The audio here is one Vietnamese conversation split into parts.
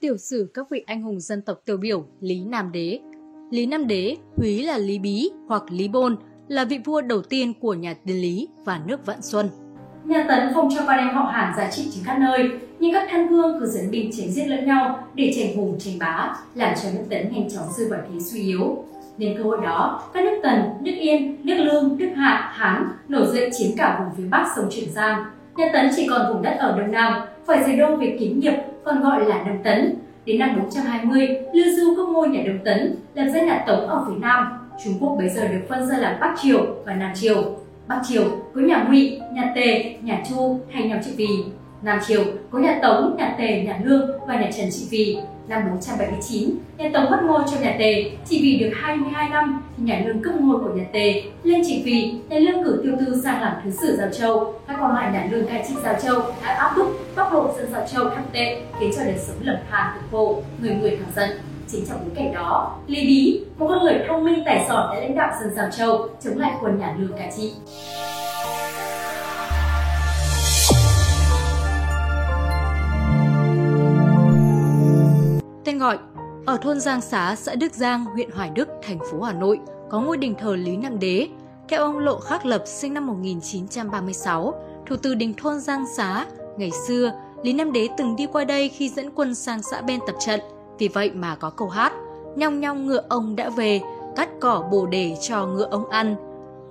Tiểu sử các vị anh hùng dân tộc tiêu biểu Lý Nam Đế Lý Nam Đế, húy là Lý Bí hoặc Lý Bôn, là vị vua đầu tiên của nhà Tiên Lý và nước Vạn Xuân. Nhà Tấn không cho con em họ Hàn giá trị trên các nơi, nhưng các thân vương cứ dẫn binh chém giết lẫn nhau để tranh hùng tranh bá, làm cho nước Tấn nhanh chóng rơi vào thế suy yếu. Nhân cơ hội đó, các nước Tần, nước Yên, nước Lương, nước Hạ, Hán nổi dậy chiếm cả vùng phía Bắc sông Trường Giang. Nhà Tấn chỉ còn vùng đất ở Đông Nam, phải rời đô về kiến nghiệp, còn gọi là Đông Tấn. Đến năm 420, Lưu Du có ngôi nhà Đông Tấn, lập ra nhà Tống ở phía Nam. Trung Quốc bấy giờ được phân ra làm Bắc Triều và Nam Triều. Bắc Triều có nhà Ngụy, nhà Tề, nhà Chu hay nhà Trị Vì. Nam Triều có nhà Tống, nhà Tề, nhà Lương và nhà Trần Trị Vì. Năm 479, nhà Tống mất ngôi cho nhà Tề, chỉ vì được 22 năm thì nhà Lương cướp ngôi của nhà Tề. Lên Trị Vì, nhà Lương cử tiêu tư sang làm thứ sử Giao Châu. Các còn lại nhà Lương cai trị Giao Châu đã áp bức, dân Giao Châu thăng tệ, khiến cho đời sống lầm than cực khổ, người người thằng giận. Chính trong bối cảnh đó, Lý Bí, một con người thông minh tài giỏi đã lãnh đạo dân Giao Châu chống lại quân nhà Lương cả trị. Tên gọi Ở thôn Giang Xá, xã Đức Giang, huyện Hoài Đức, thành phố Hà Nội có ngôi đình thờ Lý Nam Đế. Theo ông Lộ Khắc Lập sinh năm 1936, thủ từ đình thôn Giang Xá, ngày xưa Lý Nam Đế từng đi qua đây khi dẫn quân sang xã bên tập trận, vì vậy mà có câu hát Nhong nhong ngựa ông đã về, cắt cỏ bồ đề cho ngựa ông ăn.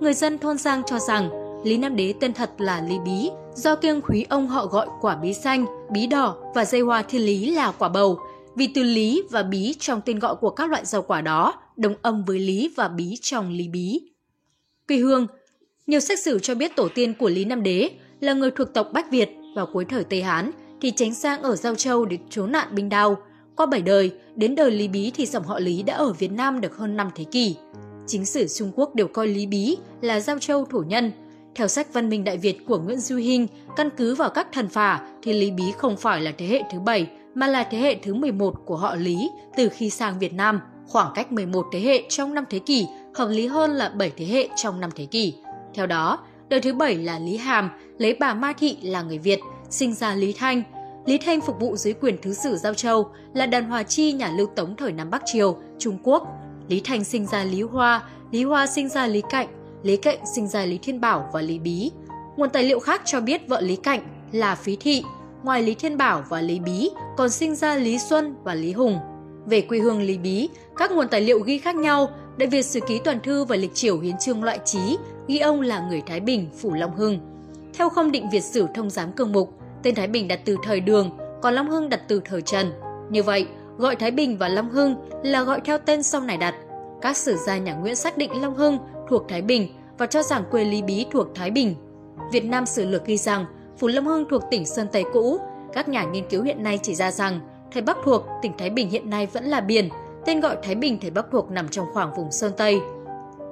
Người dân thôn Giang cho rằng Lý Nam Đế tên thật là Lý Bí, do kiêng quý ông họ gọi quả bí xanh, bí đỏ và dây hoa thiên lý là quả bầu, vì từ lý và bí trong tên gọi của các loại rau quả đó đồng âm với lý và bí trong lý bí. Quy hương Nhiều sách sử cho biết tổ tiên của Lý Nam Đế là người thuộc tộc Bách Việt vào cuối thời Tây Hán thì tránh sang ở Giao Châu để trốn nạn binh đao. Qua bảy đời, đến đời Lý Bí thì dòng họ Lý đã ở Việt Nam được hơn 5 thế kỷ. Chính sử Trung Quốc đều coi Lý Bí là Giao Châu thổ nhân. Theo sách Văn minh Đại Việt của Nguyễn Du Hinh, căn cứ vào các thần phả thì Lý Bí không phải là thế hệ thứ bảy mà là thế hệ thứ 11 của họ Lý từ khi sang Việt Nam, khoảng cách 11 thế hệ trong 5 thế kỷ, hợp lý hơn là 7 thế hệ trong 5 thế kỷ. Theo đó, đời thứ bảy là Lý Hàm, lấy bà Ma Thị là người Việt, sinh ra Lý Thanh. Lý Thanh phục vụ dưới quyền thứ sử Giao Châu, là đàn hòa chi nhà Lưu Tống thời Nam Bắc Triều, Trung Quốc. Lý Thanh sinh ra Lý Hoa, Lý Hoa sinh ra Lý Cạnh, Lý Cạnh sinh ra Lý Thiên Bảo và Lý Bí. Nguồn tài liệu khác cho biết vợ Lý Cạnh là Phí Thị, ngoài Lý Thiên Bảo và Lý Bí còn sinh ra Lý Xuân và Lý Hùng. Về quê hương Lý Bí, các nguồn tài liệu ghi khác nhau, Đại Việt Sử Ký Toàn Thư và Lịch Triều Hiến Trương Loại Trí ghi ông là người Thái Bình, Phủ Long Hưng. Theo không định Việt Sử Thông Giám Cương Mục, tên Thái Bình đặt từ thời Đường, còn Long Hưng đặt từ thời Trần. Như vậy, gọi Thái Bình và Long Hưng là gọi theo tên sau này đặt. Các sử gia nhà Nguyễn xác định Long Hưng thuộc Thái Bình và cho rằng quê Lý Bí thuộc Thái Bình. Việt Nam Sử Lược ghi rằng Phủ long Hưng thuộc tỉnh Sơn Tây cũ. Các nhà nghiên cứu hiện nay chỉ ra rằng thái Bắc thuộc tỉnh Thái Bình hiện nay vẫn là biển, tên gọi Thái Bình Thầy Bắc thuộc nằm trong khoảng vùng Sơn Tây.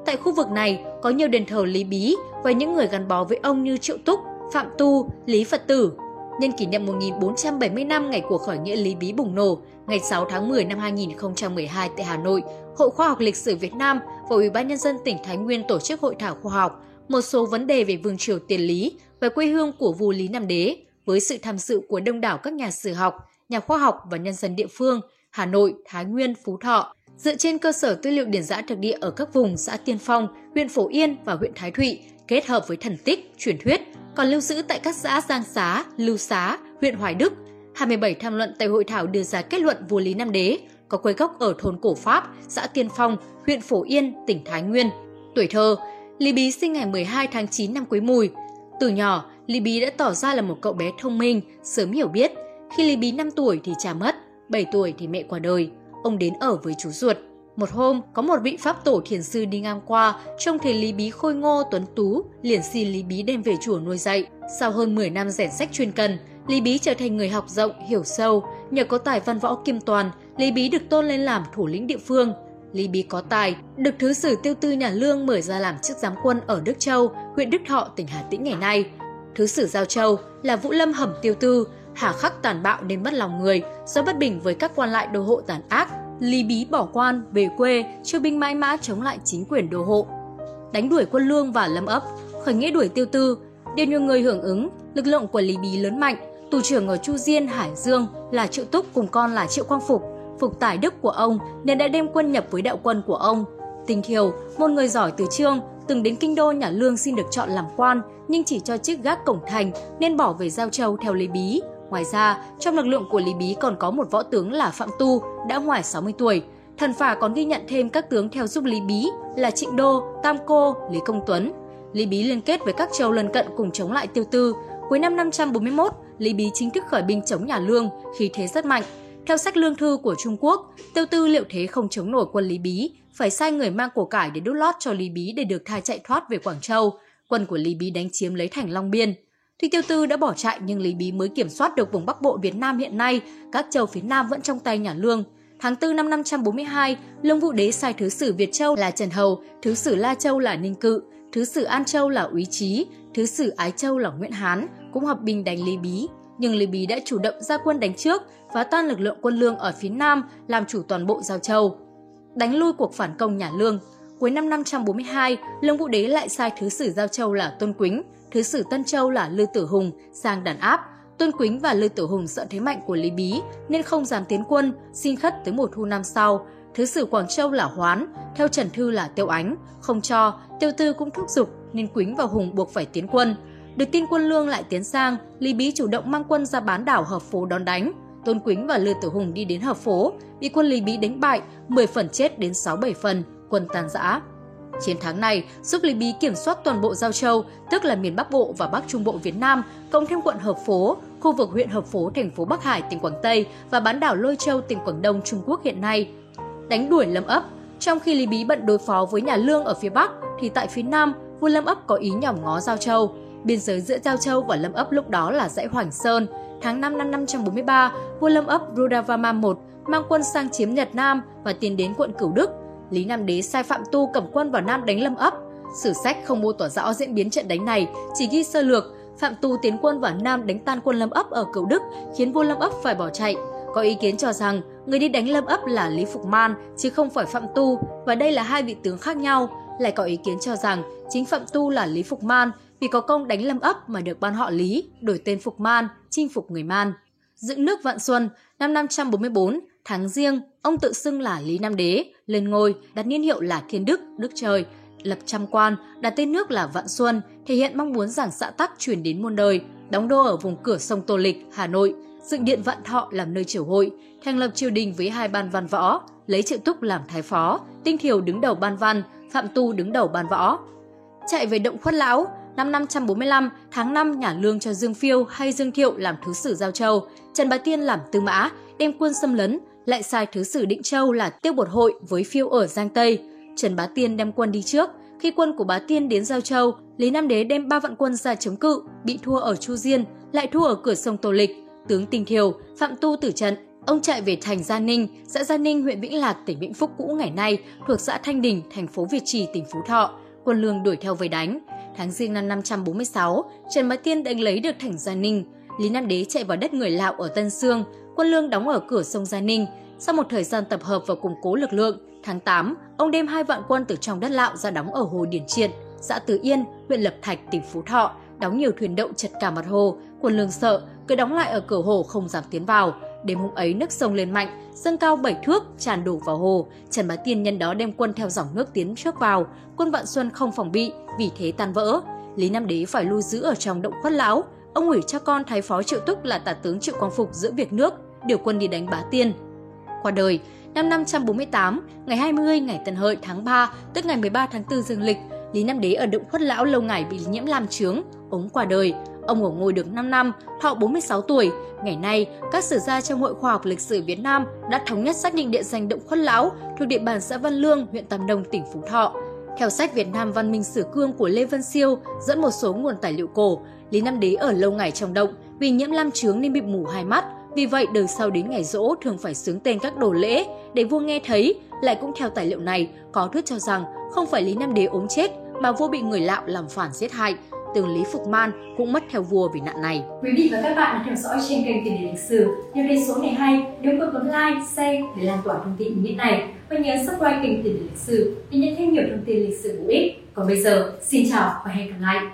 Tại khu vực này có nhiều đền thờ Lý Bí và những người gắn bó với ông như Triệu Túc, Phạm Tu, Lý Phật Tử. Nhân kỷ niệm 1470 năm ngày cuộc khởi nghĩa Lý Bí bùng nổ, ngày 6 tháng 10 năm 2012 tại Hà Nội, Hội Khoa học Lịch sử Việt Nam và Ủy ban Nhân dân tỉnh Thái Nguyên tổ chức hội thảo khoa học một số vấn đề về Vương triều Tiền Lý và quê hương của vua Lý Nam Đế với sự tham dự của đông đảo các nhà sử học, nhà khoa học và nhân dân địa phương Hà Nội, Thái Nguyên, Phú Thọ. Dựa trên cơ sở tư liệu điển giã thực địa ở các vùng xã Tiên Phong, huyện Phổ Yên và huyện Thái Thụy kết hợp với thần tích, truyền thuyết, còn lưu giữ tại các xã Giang Xá, Lưu Xá, huyện Hoài Đức. 27 tham luận tại hội thảo đưa ra kết luận vua Lý Nam Đế có quê gốc ở thôn Cổ Pháp, xã Tiên Phong, huyện Phổ Yên, tỉnh Thái Nguyên. Tuổi thơ, Lý Bí sinh ngày 12 tháng 9 năm Quý Mùi. Từ nhỏ, Lý Bí đã tỏ ra là một cậu bé thông minh, sớm hiểu biết. Khi Lý Bí 5 tuổi thì cha mất, 7 tuổi thì mẹ qua đời. Ông đến ở với chú ruột. Một hôm, có một vị pháp tổ thiền sư đi ngang qua, trông thấy Lý Bí khôi ngô tuấn tú, liền xin Lý Bí đem về chùa nuôi dạy. Sau hơn 10 năm rèn sách chuyên cần, Lý Bí trở thành người học rộng, hiểu sâu. Nhờ có tài văn võ kim toàn, Lý Bí được tôn lên làm thủ lĩnh địa phương. Lý Bí có tài, được Thứ sử Tiêu Tư Nhà Lương mời ra làm chức giám quân ở Đức Châu, huyện Đức Thọ, tỉnh Hà Tĩnh ngày nay. Thứ sử Giao Châu là Vũ Lâm Hẩm Tiêu Tư, hà khắc tàn bạo nên mất lòng người do bất bình với các quan lại đô hộ tàn ác. Lý Bí bỏ quan, về quê, chiêu binh mãi mã chống lại chính quyền đô hộ. Đánh đuổi quân lương và lâm ấp, khởi nghĩa đuổi Tiêu Tư, đều nhiều người hưởng ứng, lực lượng của Lý Bí lớn mạnh, Tù trưởng ở Chu Diên, Hải Dương là Triệu Túc cùng con là Triệu Quang Phục, phục tài đức của ông nên đã đem quân nhập với đạo quân của ông. Tình Thiều, một người giỏi từ trương, từng đến kinh đô nhà Lương xin được chọn làm quan nhưng chỉ cho chức gác cổng thành nên bỏ về Giao Châu theo Lý Bí. Ngoài ra, trong lực lượng của Lý Bí còn có một võ tướng là Phạm Tu, đã ngoài 60 tuổi. Thần phả còn ghi nhận thêm các tướng theo giúp Lý Bí là Trịnh Đô, Tam Cô, Lý Công Tuấn. Lý Bí liên kết với các châu lân cận cùng chống lại Tiêu Tư. Cuối năm 541, Lý Bí chính thức khởi binh chống nhà Lương, khí thế rất mạnh. Theo sách lương thư của Trung Quốc, Tiêu Tư liệu thế không chống nổi quân Lý Bí, phải sai người mang của cải để đút lót cho Lý Bí để được thai chạy thoát về Quảng Châu. Quân của Lý Bí đánh chiếm lấy thành Long Biên. Tuy Tiêu Tư đã bỏ chạy nhưng Lý Bí mới kiểm soát được vùng Bắc Bộ Việt Nam hiện nay, các châu phía Nam vẫn trong tay nhà Lương. Tháng 4 năm 542, Lương Vũ Đế sai thứ sử Việt Châu là Trần Hầu, thứ sử La Châu là Ninh Cự, thứ sử An Châu là Úy Trí, thứ sử Ái Châu là Nguyễn Hán, cũng hợp binh đánh Lý Bí. Nhưng Lý Bí đã chủ động ra quân đánh trước, phá tan lực lượng quân Lương ở phía Nam, làm chủ toàn bộ Giao Châu. Đánh lui cuộc phản công nhà Lương, cuối năm 542, Lương Vũ Đế lại sai thứ sử Giao Châu là Tôn Quýnh, thứ sử Tân Châu là Lư Tử Hùng sang đàn áp. Tôn Quýnh và Lư Tử Hùng sợ thế mạnh của Lý Bí nên không dám tiến quân, xin khất tới mùa thu năm sau. Thứ sử Quảng Châu là Hoán, theo Trần Thư là Tiêu Ánh, không cho, Tiêu Tư cũng thúc giục nên Quýnh và Hùng buộc phải tiến quân. Được tin quân Lương lại tiến sang, Lý Bí chủ động mang quân ra bán đảo Hợp Phố đón đánh. Tôn Quýnh và Lư Tử Hùng đi đến Hợp Phố, bị quân Lý Bí đánh bại, 10 phần chết đến 6-7 phần, quân tan rã. Chiến thắng này giúp Lý Bí kiểm soát toàn bộ Giao Châu, tức là miền Bắc Bộ và Bắc Trung Bộ Việt Nam, cộng thêm quận Hợp Phố, khu vực huyện Hợp Phố, thành phố Bắc Hải, tỉnh Quảng Tây và bán đảo Lôi Châu, tỉnh Quảng Đông, Trung Quốc hiện nay. Đánh đuổi Lâm ấp, trong khi Lý Bí bận đối phó với nhà Lương ở phía Bắc, thì tại phía Nam, vua Lâm ấp có ý nhòm ngó Giao Châu. Biên giới giữa Giao Châu và Lâm ấp lúc đó là dãy Hoành Sơn. Tháng 5 năm 543, vua Lâm ấp Rudavama I mang quân sang chiếm Nhật Nam và tiến đến quận Cửu Đức, Lý Nam Đế sai Phạm Tu cầm quân vào Nam đánh Lâm ấp. Sử sách không mô tả rõ diễn biến trận đánh này, chỉ ghi sơ lược Phạm Tu tiến quân vào Nam đánh tan quân Lâm ấp ở Cửu Đức, khiến vua Lâm ấp phải bỏ chạy. Có ý kiến cho rằng người đi đánh Lâm ấp là Lý Phục Man chứ không phải Phạm Tu và đây là hai vị tướng khác nhau. Lại có ý kiến cho rằng chính Phạm Tu là Lý Phục Man vì có công đánh Lâm ấp mà được ban họ Lý, đổi tên Phục Man, chinh phục người Man. Dựng nước Vạn Xuân, năm 544, tháng riêng, ông tự xưng là Lý Nam Đế, lên ngôi, đặt niên hiệu là Thiên Đức, Đức Trời, lập trăm quan, đặt tên nước là Vạn Xuân, thể hiện mong muốn giảng xã tắc truyền đến muôn đời, đóng đô ở vùng cửa sông Tô Lịch, Hà Nội, dựng điện Vạn Thọ làm nơi triều hội, thành lập triều đình với hai ban văn võ, lấy Triệu Túc làm thái phó, Tinh Thiều đứng đầu ban văn, Phạm Tu đứng đầu ban võ. Chạy về động khuất lão, năm 545, tháng 5 nhà lương cho Dương Phiêu hay Dương Thiệu làm thứ sử Giao Châu, Trần Bá Tiên làm tư mã, đem quân xâm lấn, lại sai thứ sử Định Châu là Tiêu Bột Hội với Phiêu ở Giang Tây. Trần Bá Tiên đem quân đi trước. Khi quân của Bá Tiên đến Giao Châu, Lý Nam Đế đem ba vạn quân ra chống cự, bị thua ở Chu Diên, lại thua ở cửa sông Tô Lịch. Tướng Tinh Thiều, Phạm Tu tử trận, ông chạy về thành Gia Ninh, xã Gia Ninh, huyện Vĩnh Lạc, tỉnh Vĩnh Phúc cũ ngày nay, thuộc xã Thanh Đình, thành phố Việt Trì, tỉnh Phú Thọ. Quân lương đuổi theo vây đánh. Tháng riêng năm 546, Trần Bá Tiên đánh lấy được thành Gia Ninh. Lý Nam Đế chạy vào đất người Lạo ở Tân Sương, quân lương đóng ở cửa sông Gia Ninh. Sau một thời gian tập hợp và củng cố lực lượng, tháng 8, ông đem hai vạn quân từ trong đất Lạo ra đóng ở hồ Điển Triệt, xã Tứ Yên, huyện Lập Thạch, tỉnh Phú Thọ, đóng nhiều thuyền đậu chật cả mặt hồ. Quân lương sợ, cứ đóng lại ở cửa hồ không dám tiến vào. Đêm hôm ấy nước sông lên mạnh, dâng cao 7 thước, tràn đổ vào hồ. Trần Bá Tiên nhân đó đem quân theo dòng nước tiến trước vào. Quân Vạn Xuân không phòng bị, vì thế tan vỡ. Lý Nam Đế phải lưu giữ ở trong động khuất lão. Ông ủy cho con thái phó Triệu Túc là tả tướng Triệu Quang Phục giữ việc nước, điều quân đi đánh Bá Tiên. Qua đời, năm 548, ngày 20 ngày Tân Hợi tháng 3, tức ngày 13 tháng 4 dương lịch, Lý Nam Đế ở động khuất lão lâu ngày bị nhiễm lam trướng, ống qua đời. Ông ở ngôi được 5 năm, thọ 46 tuổi. Ngày nay, các sử gia trong Hội Khoa học Lịch sử Việt Nam đã thống nhất xác định địa danh Động Khuất Lão thuộc địa bàn xã Văn Lương, huyện Tam Nông, tỉnh Phú Thọ. Theo sách Việt Nam Văn minh Sử Cương của Lê Văn Siêu dẫn một số nguồn tài liệu cổ, Lý Nam Đế ở lâu ngày trong động vì nhiễm lam trướng nên bị mù hai mắt. Vì vậy, đời sau đến ngày rỗ thường phải xướng tên các đồ lễ để vua nghe thấy. Lại cũng theo tài liệu này, có thuyết cho rằng không phải Lý Nam Đế ốm chết mà vua bị người lạo làm phản giết hại tướng Lý Phục Man cũng mất theo vua vì nạn này. Quý vị và các bạn đang theo dõi trên kênh Tiền đề lịch sử. Nếu thấy số này hay, đừng quên bấm like, share để lan tỏa thông tin như thế này và nhớ subscribe kênh Tiền đề lịch sử để nhận thêm nhiều thông tin lịch sử bổ ích. Còn bây giờ, xin chào và hẹn gặp lại.